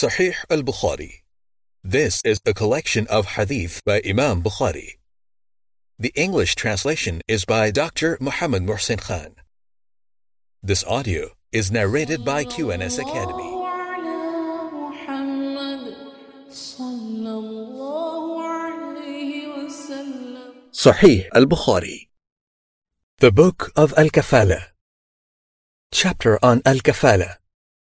Sahih al-Bukhari. This is a collection of hadith by Imam Bukhari. The English translation is by Dr. Muhammad Muhsin Khan. This audio is narrated by QNS Academy. Sahih al-Bukhari. The Book of Al-Kafala. Chapter on Al-Kafala.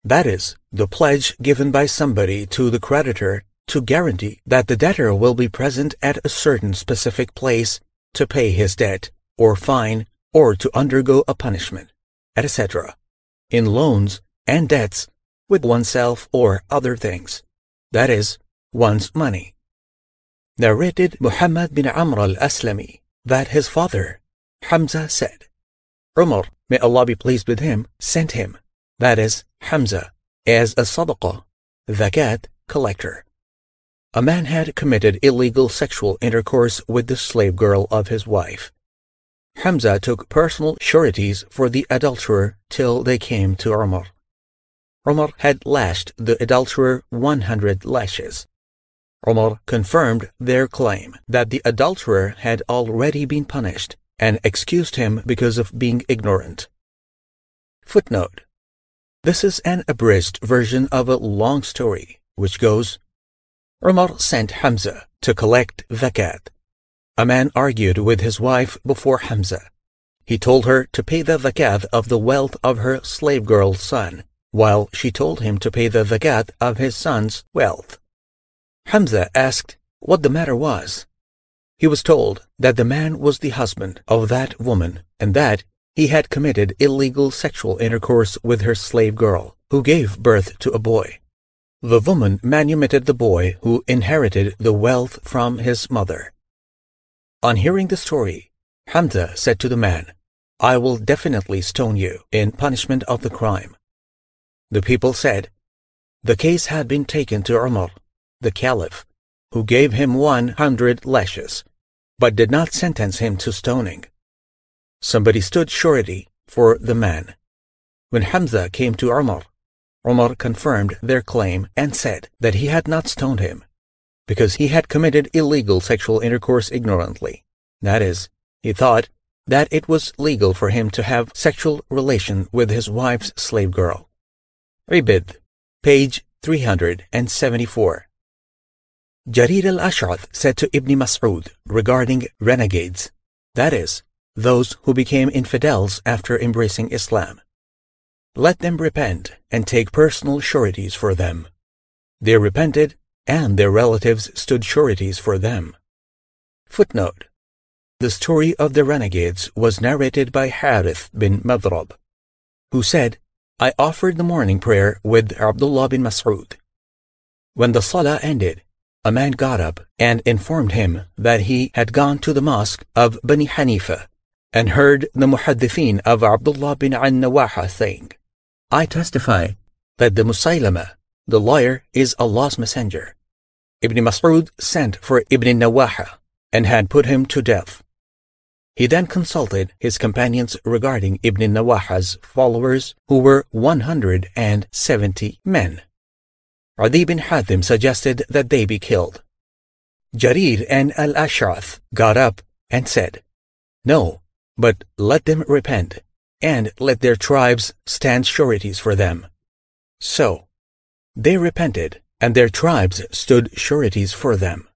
That is, the pledge given by somebody to the creditor to guarantee that the debtor will be present at a certain specific place to pay his debt, or fine, or to undergo a punishment, etc., in loans and debts with oneself or other things, that is, one's money. Narrated Muhammad bin Amr al-Aslami that his father, Hamza, said, Umar, may Allah be pleased with him, sent him, that is, Hamza, as a sadaqah, zakat, collector. A man had committed illegal sexual intercourse with the slave girl of his wife. Hamza took personal sureties for the adulterer till they came to Umar. Umar had lashed the adulterer 100 lashes. Umar confirmed their claim that the adulterer had already been punished and excused him because of being ignorant. Footnote This is an abridged version of a long story which goes Umar sent Hamza to collect zakat. A man argued with his wife before Hamza. He told her to pay the zakat of the wealth of her slave girl's son, while she told him to pay the zakat of his son's wealth. Hamza asked what the matter was. He was told that the man was the husband of that woman and that he had committed illegal sexual intercourse with her slave girl, who gave birth to a boy. The woman manumitted the boy who inherited the wealth from his mother. On hearing the story, Hamza said to the man, I will definitely stone you in punishment of the crime. The people said, The case had been taken to Umar, the caliph, who gave him one hundred lashes, but did not sentence him to stoning. Somebody stood surety for the man. When Hamza came to Umar, Umar confirmed their claim and said that he had not stoned him, because he had committed illegal sexual intercourse ignorantly. That is, he thought that it was legal for him to have sexual relation with his wife's slave girl. Ibid, page 374. Jarir al-Ash'ath said to Ibn Mas'ud regarding renegades, that is, those who became infidels after embracing Islam. Let them repent and take personal sureties for them. They repented, and their relatives stood sureties for them. Footnote The story of the renegades was narrated by Harith bin Madrab, who said, I offered the morning prayer with Abdullah bin Mas'ud. When the salah ended, a man got up and informed him that he had gone to the mosque of Bani Hanifa and heard the mu'adh-dhin of Abdullah bin An-Nawaha saying, I testify that the Musaylama, the liar, is Allah's messenger. Ibn Mas'ud sent for Ibn Nawaha and had put him to death. He then consulted his companions regarding Ibn Nawaha's followers, who were 170 men. Adi bin Hatim suggested that they be killed. Jarir and Al-Ash'ath got up and said, No, but let them repent and let their tribes stand sureties for them. So, they repented, and their tribes stood sureties for them.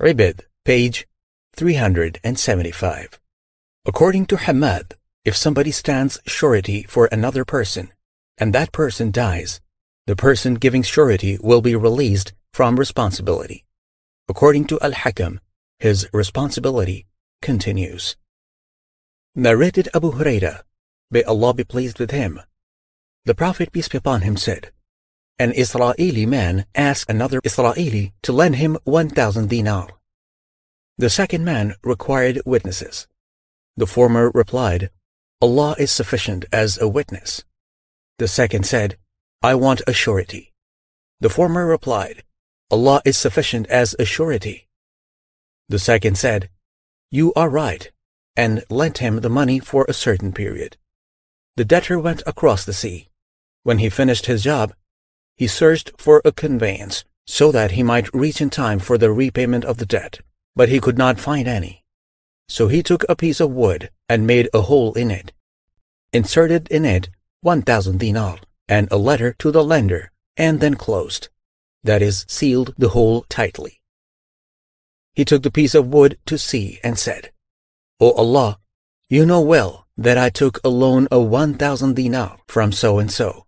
Ibid, page 375. According to Hammad, if somebody stands surety for another person, and that person dies, the person giving surety will be released from responsibility. According to Al-Hakam, his responsibility continues. Narrated Abu Huraira May Allah be pleased with him. The Prophet, peace be upon him, said, An Israeli man asked another Israeli to lend him 1,000 dinar. The second man required witnesses. The former replied, Allah is sufficient as a witness. The second said, I want a surety. The former replied, Allah is sufficient as a surety. The second said, You are right, and lent him the money for a certain period. The debtor went across the sea. When he finished his job, he searched for a conveyance so that he might reach in time for the repayment of the debt, but he could not find any. So he took a piece of wood and made a hole in it, inserted in it 1,000 dinar and a letter to the lender, and then closed, that is, sealed the hole tightly. He took the piece of wood to sea and said, O Allah, you know well that I took a loan of 1,000 dinar from so and so.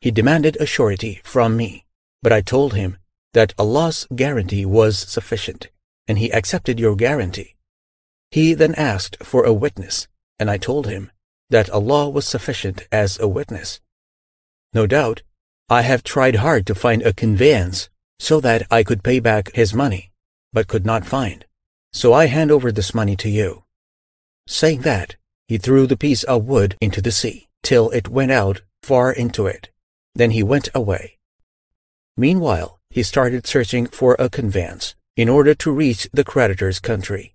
He demanded a surety from me, but I told him that Allah's guarantee was sufficient, and he accepted your guarantee. He then asked for a witness, and I told him that Allah was sufficient as a witness. No doubt, I have tried hard to find a conveyance so that I could pay back his money, but could not find. So I hand over this money to you. Saying that, he threw the piece of wood into the sea till it went out far into it. Then he went away. Meanwhile, he started searching for a conveyance in order to reach the creditor's country.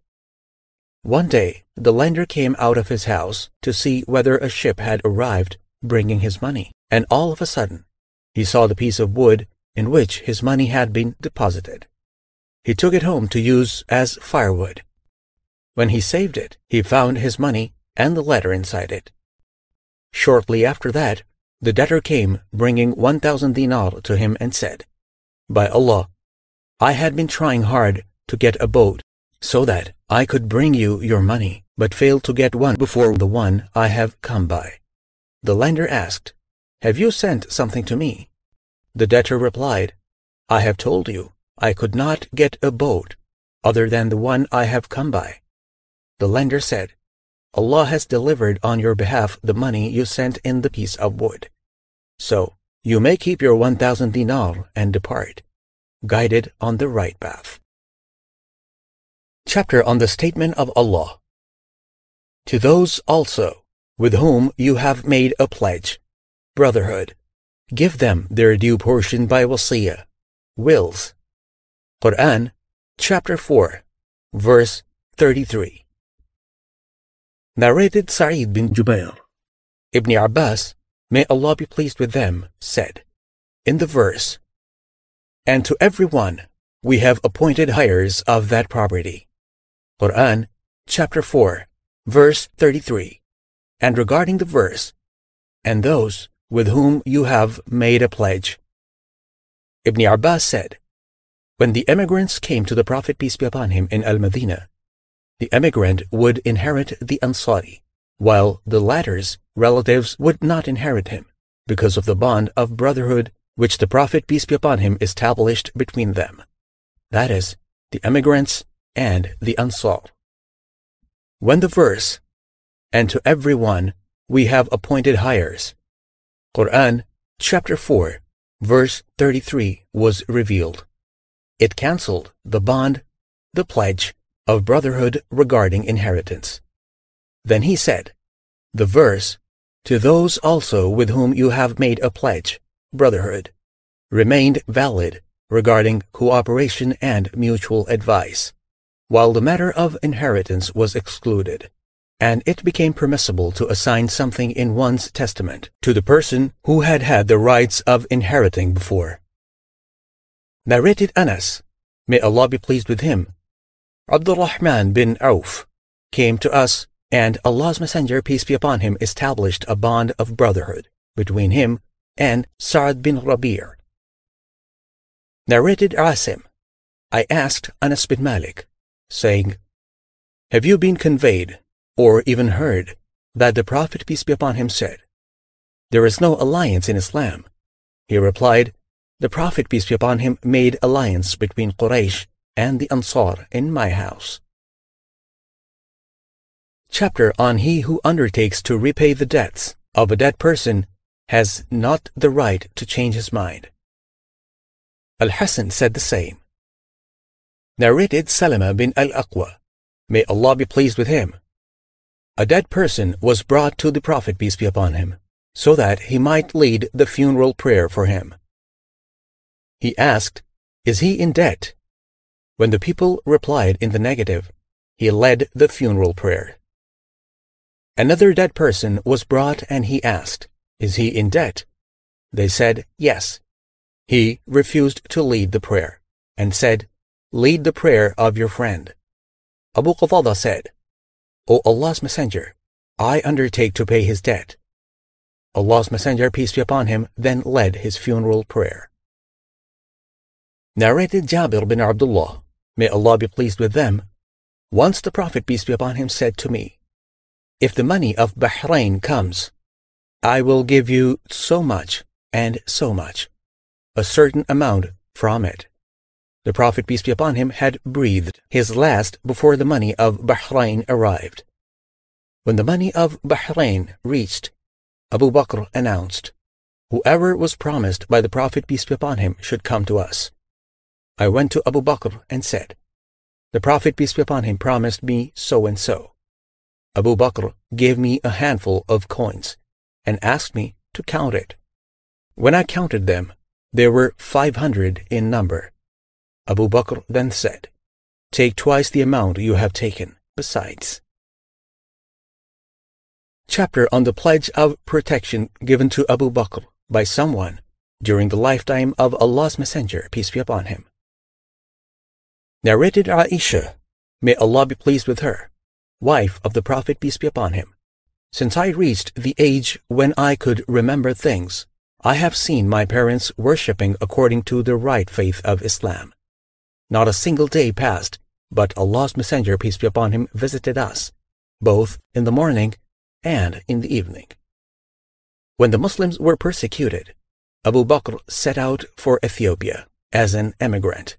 One day, the lender came out of his house to see whether a ship had arrived bringing his money, and all of a sudden, he saw the piece of wood in which his money had been deposited. He took it home to use as firewood. When he saved it, he found his money and the letter inside it. Shortly after that, the debtor came bringing 1,000 dinar to him and said, By Allah, I had been trying hard to get a boat so that I could bring you your money, but failed to get one before the one I have come by. The lender asked, Have you sent something to me? The debtor replied, I have told you I could not get a boat other than the one I have come by. The lender said, Allah has delivered on your behalf the money you sent in the piece of wood. So, you may keep your 1,000 dinar and depart, guided on the right path. Chapter on the Statement of Allah To those also with whom you have made a pledge, brotherhood, give them their due portion by wasiyah, wills. Quran, chapter 4, verse 33 narrated Sa'id bin Jubair. Ibn Abbas, may Allah be pleased with them, said, in the verse, And to every one we have appointed heirs of that property. Quran, chapter 4, verse 33. And regarding the verse, and those with whom you have made a pledge. Ibn Abbas said, When the emigrants came to the Prophet peace be upon him in Al-Madinah, the emigrant would inherit the Ansari, while the latter's relatives would not inherit him, because of the bond of brotherhood which the Prophet, peace be upon him, established between them. That is, the emigrants and the Ansar. When the verse, and to every one we have appointed heirs, Quran chapter 4, verse 33 was revealed. It cancelled the bond, the pledge, of brotherhood regarding inheritance. Then he said, The verse, To those also with whom you have made a pledge, brotherhood, remained valid regarding cooperation and mutual advice, while the matter of inheritance was excluded, and it became permissible to assign something in one's testament to the person who had had the rights of inheriting before. Narrated Anas, may Allah be pleased with him, Abdurrahman bin Auf came to us, and Allah's Messenger, peace be upon him, established a bond of brotherhood between him and Sa'd bin Rabi'. Narrated Asim, I asked Anas bin Malik, saying, Have you been conveyed, or even heard, that the Prophet, peace be upon him, said, There is no alliance in Islam? He replied, The Prophet, peace be upon him, made alliance between Quraysh and the Ansar in my house. Chapter on He who undertakes to repay the debts of a dead person has not the right to change his mind. Al Hassan said the same. Narrated Salama bin Al Aqwa, may Allah be pleased with him. A dead person was brought to the Prophet, peace be upon him, so that he might lead the funeral prayer for him. He asked, Is he in debt? When the people replied in the negative, he led the funeral prayer. Another dead person was brought and he asked, Is he in debt? They said, Yes. He refused to lead the prayer and said, Lead the prayer of your friend. Abu Qatada said, O Allah's Messenger, I undertake to pay his debt. Allah's Messenger, peace be upon him, then led his funeral prayer. Narrated Jabir bin Abdullah, may Allah be pleased with them, once the Prophet, peace be upon him, said to me, If the money of Bahrain comes, I will give you so much and so much, a certain amount from it. The Prophet, peace be upon him, had breathed his last before the money of Bahrain arrived. When the money of Bahrain reached, Abu Bakr announced, Whoever was promised by the Prophet, peace be upon him, should come to us. I went to Abu Bakr and said, The Prophet, peace be upon him, promised me so and so. Abu Bakr gave me a handful of coins and asked me to count it. When I counted them, there were five hundred in number. Abu Bakr then said, Take twice the amount you have taken, besides. Chapter on the Pledge of Protection given to Abu Bakr by someone during the lifetime of Allah's Messenger, peace be upon him. Narrated Aisha, may Allah be pleased with her, wife of the Prophet, peace be upon him. Since I reached the age when I could remember things, I have seen my parents worshipping according to the right faith of Islam. Not a single day passed, but Allah's Messenger, peace be upon him, visited us, both in the morning and in the evening. When the Muslims were persecuted, Abu Bakr set out for Ethiopia as an emigrant.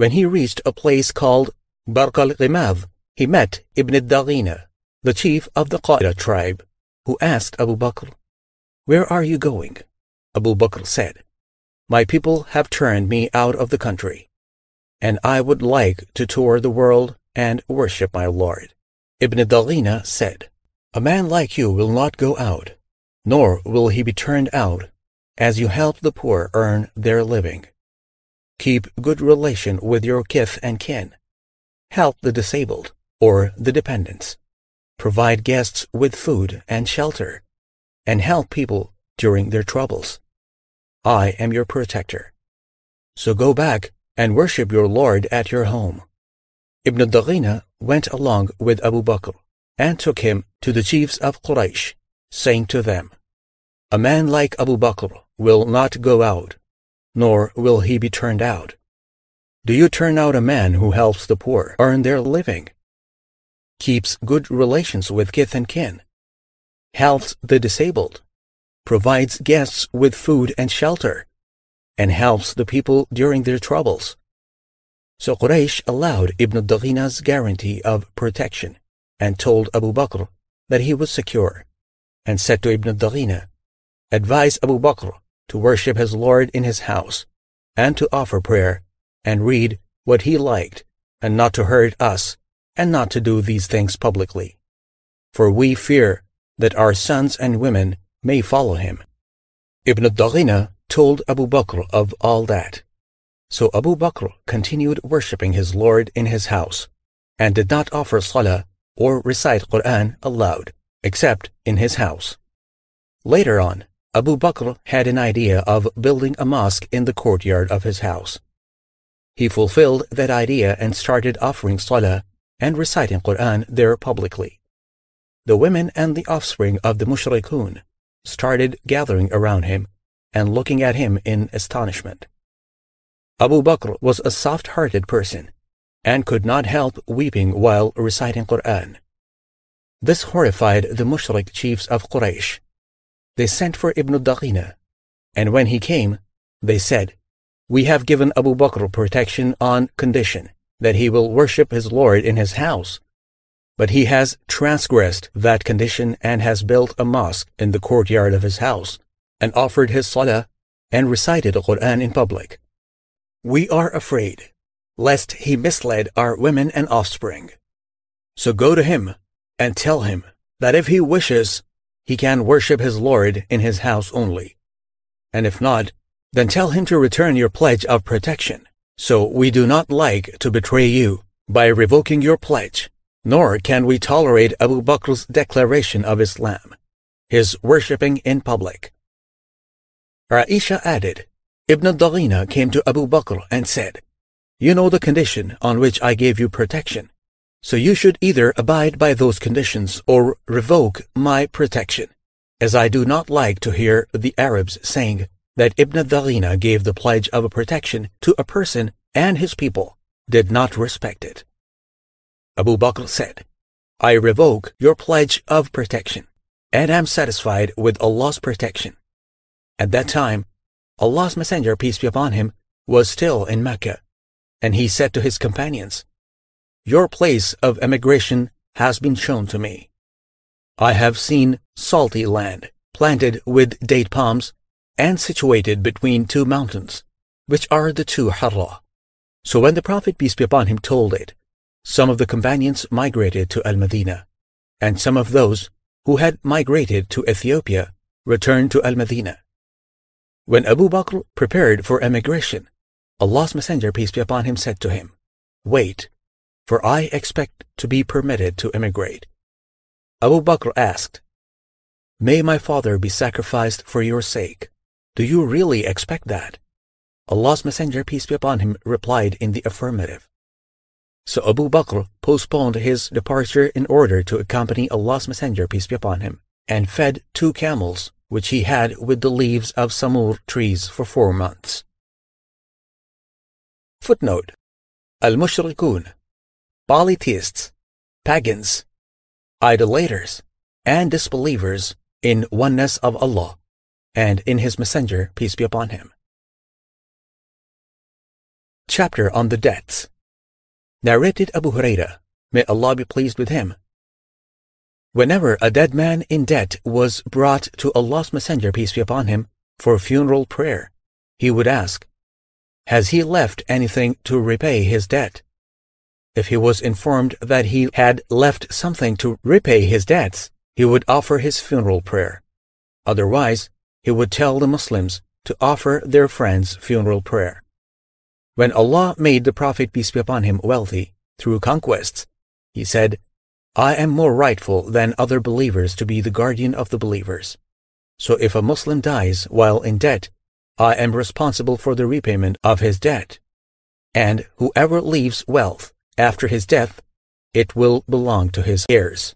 When he reached a place called Barq al-Ghimad, he met Ibn al-Daghina, the chief of the Qara tribe, who asked Abu Bakr, Where are you going? Abu Bakr said, My people have turned me out of the country, and I would like to tour the world and worship my Lord. Ibn Daghina said, A man like you will not go out, nor will he be turned out, as you help the poor earn their living. Keep good relation with your kith and kin. Help the disabled or the dependents. Provide guests with food and shelter. And help people during their troubles. I am your protector. So go back and worship your Lord at your home. Ibn Daghina went along with Abu Bakr and took him to the chiefs of Quraysh, saying to them, A man like Abu Bakr will not go out nor will he be turned out. Do you turn out a man who helps the poor earn their living, keeps good relations with kith and kin, helps the disabled, provides guests with food and shelter, and helps the people during their troubles? So Quraysh allowed Ibn Daghina's guarantee of protection and told Abu Bakr that he was secure, and said to Ibn Daghina, Advise Abu Bakr to worship his Lord in his house, and to offer prayer, and read what he liked, and not to hurt us, and not to do these things publicly. For we fear that our sons and women may follow him. Ibn Daghina told Abu Bakr of all that. So Abu Bakr continued worshipping his Lord in his house, and did not offer salah or recite Quran aloud, except in his house. Later on, Abu Bakr had an idea of building a mosque in the courtyard of his house. He fulfilled that idea and started offering salah and reciting Quran there publicly. The women and the offspring of the mushrikun started gathering around him and looking at him in astonishment. Abu Bakr was a soft-hearted person and could not help weeping while reciting Quran. This horrified the mushrik chiefs of Quraysh they sent for Ibn Daghina, and when he came, they said, We have given Abu Bakr protection on condition that he will worship his Lord in his house. But he has transgressed that condition and has built a mosque in the courtyard of his house, and offered his salah and recited the Quran in public. We are afraid lest he misled our women and offspring. So go to him and tell him that if he wishes, he can worship his Lord in his house only. And if not, then tell him to return your pledge of protection. So we do not like to betray you by revoking your pledge, nor can we tolerate Abu Bakr's declaration of Islam, his worshipping in public. Aisha added, Ibn Daghina came to Abu Bakr and said, You know the condition on which I gave you protection, so you should either abide by those conditions or revoke my protection, as I do not like to hear the Arabs saying that Ibn Daghina gave the pledge of a protection to a person and his people did not respect it. Abu Bakr said, I revoke your pledge of protection and am satisfied with Allah's protection. At that time, Allah's Messenger, peace be upon him, was still in Mecca, and he said to his companions, Your place of emigration has been shown to me. I have seen salty land, planted with date palms, and situated between two mountains, which are the two Harra. So when the Prophet, peace be upon him, told it, some of the companions migrated to Al-Madinah, and some of those who had migrated to Ethiopia returned to Al-Madinah. When Abu Bakr prepared for emigration, Allah's Messenger, peace be upon him, said to him, Wait, for I expect to be permitted to emigrate. Abu Bakr asked, May my father be sacrificed for your sake. Do you really expect that? Allah's Messenger, peace be upon him, replied in the affirmative. So Abu Bakr postponed his departure in order to accompany Allah's Messenger, peace be upon him, and fed two camels which he had with the leaves of samur trees for four months. Footnote Al-Mushrikun, polytheists, pagans, idolaters, and disbelievers in oneness of Allah and in His Messenger, peace be upon him. Chapter on the Debts Narrated Abu Huraira, may Allah be pleased with him, Whenever a dead man in debt was brought to Allah's Messenger, peace be upon him, for funeral prayer, he would ask, Has he left anything to repay his debt? If he was informed that he had left something to repay his debts, he would offer his funeral prayer. Otherwise, he would tell the Muslims to offer their friends funeral prayer. When Allah made the Prophet, peace be upon him, wealthy through conquests, he said, I am more rightful than other believers to be the guardian of the believers. So if a Muslim dies while in debt, I am responsible for the repayment of his debt. And whoever leaves wealth after his death, it will belong to his heirs.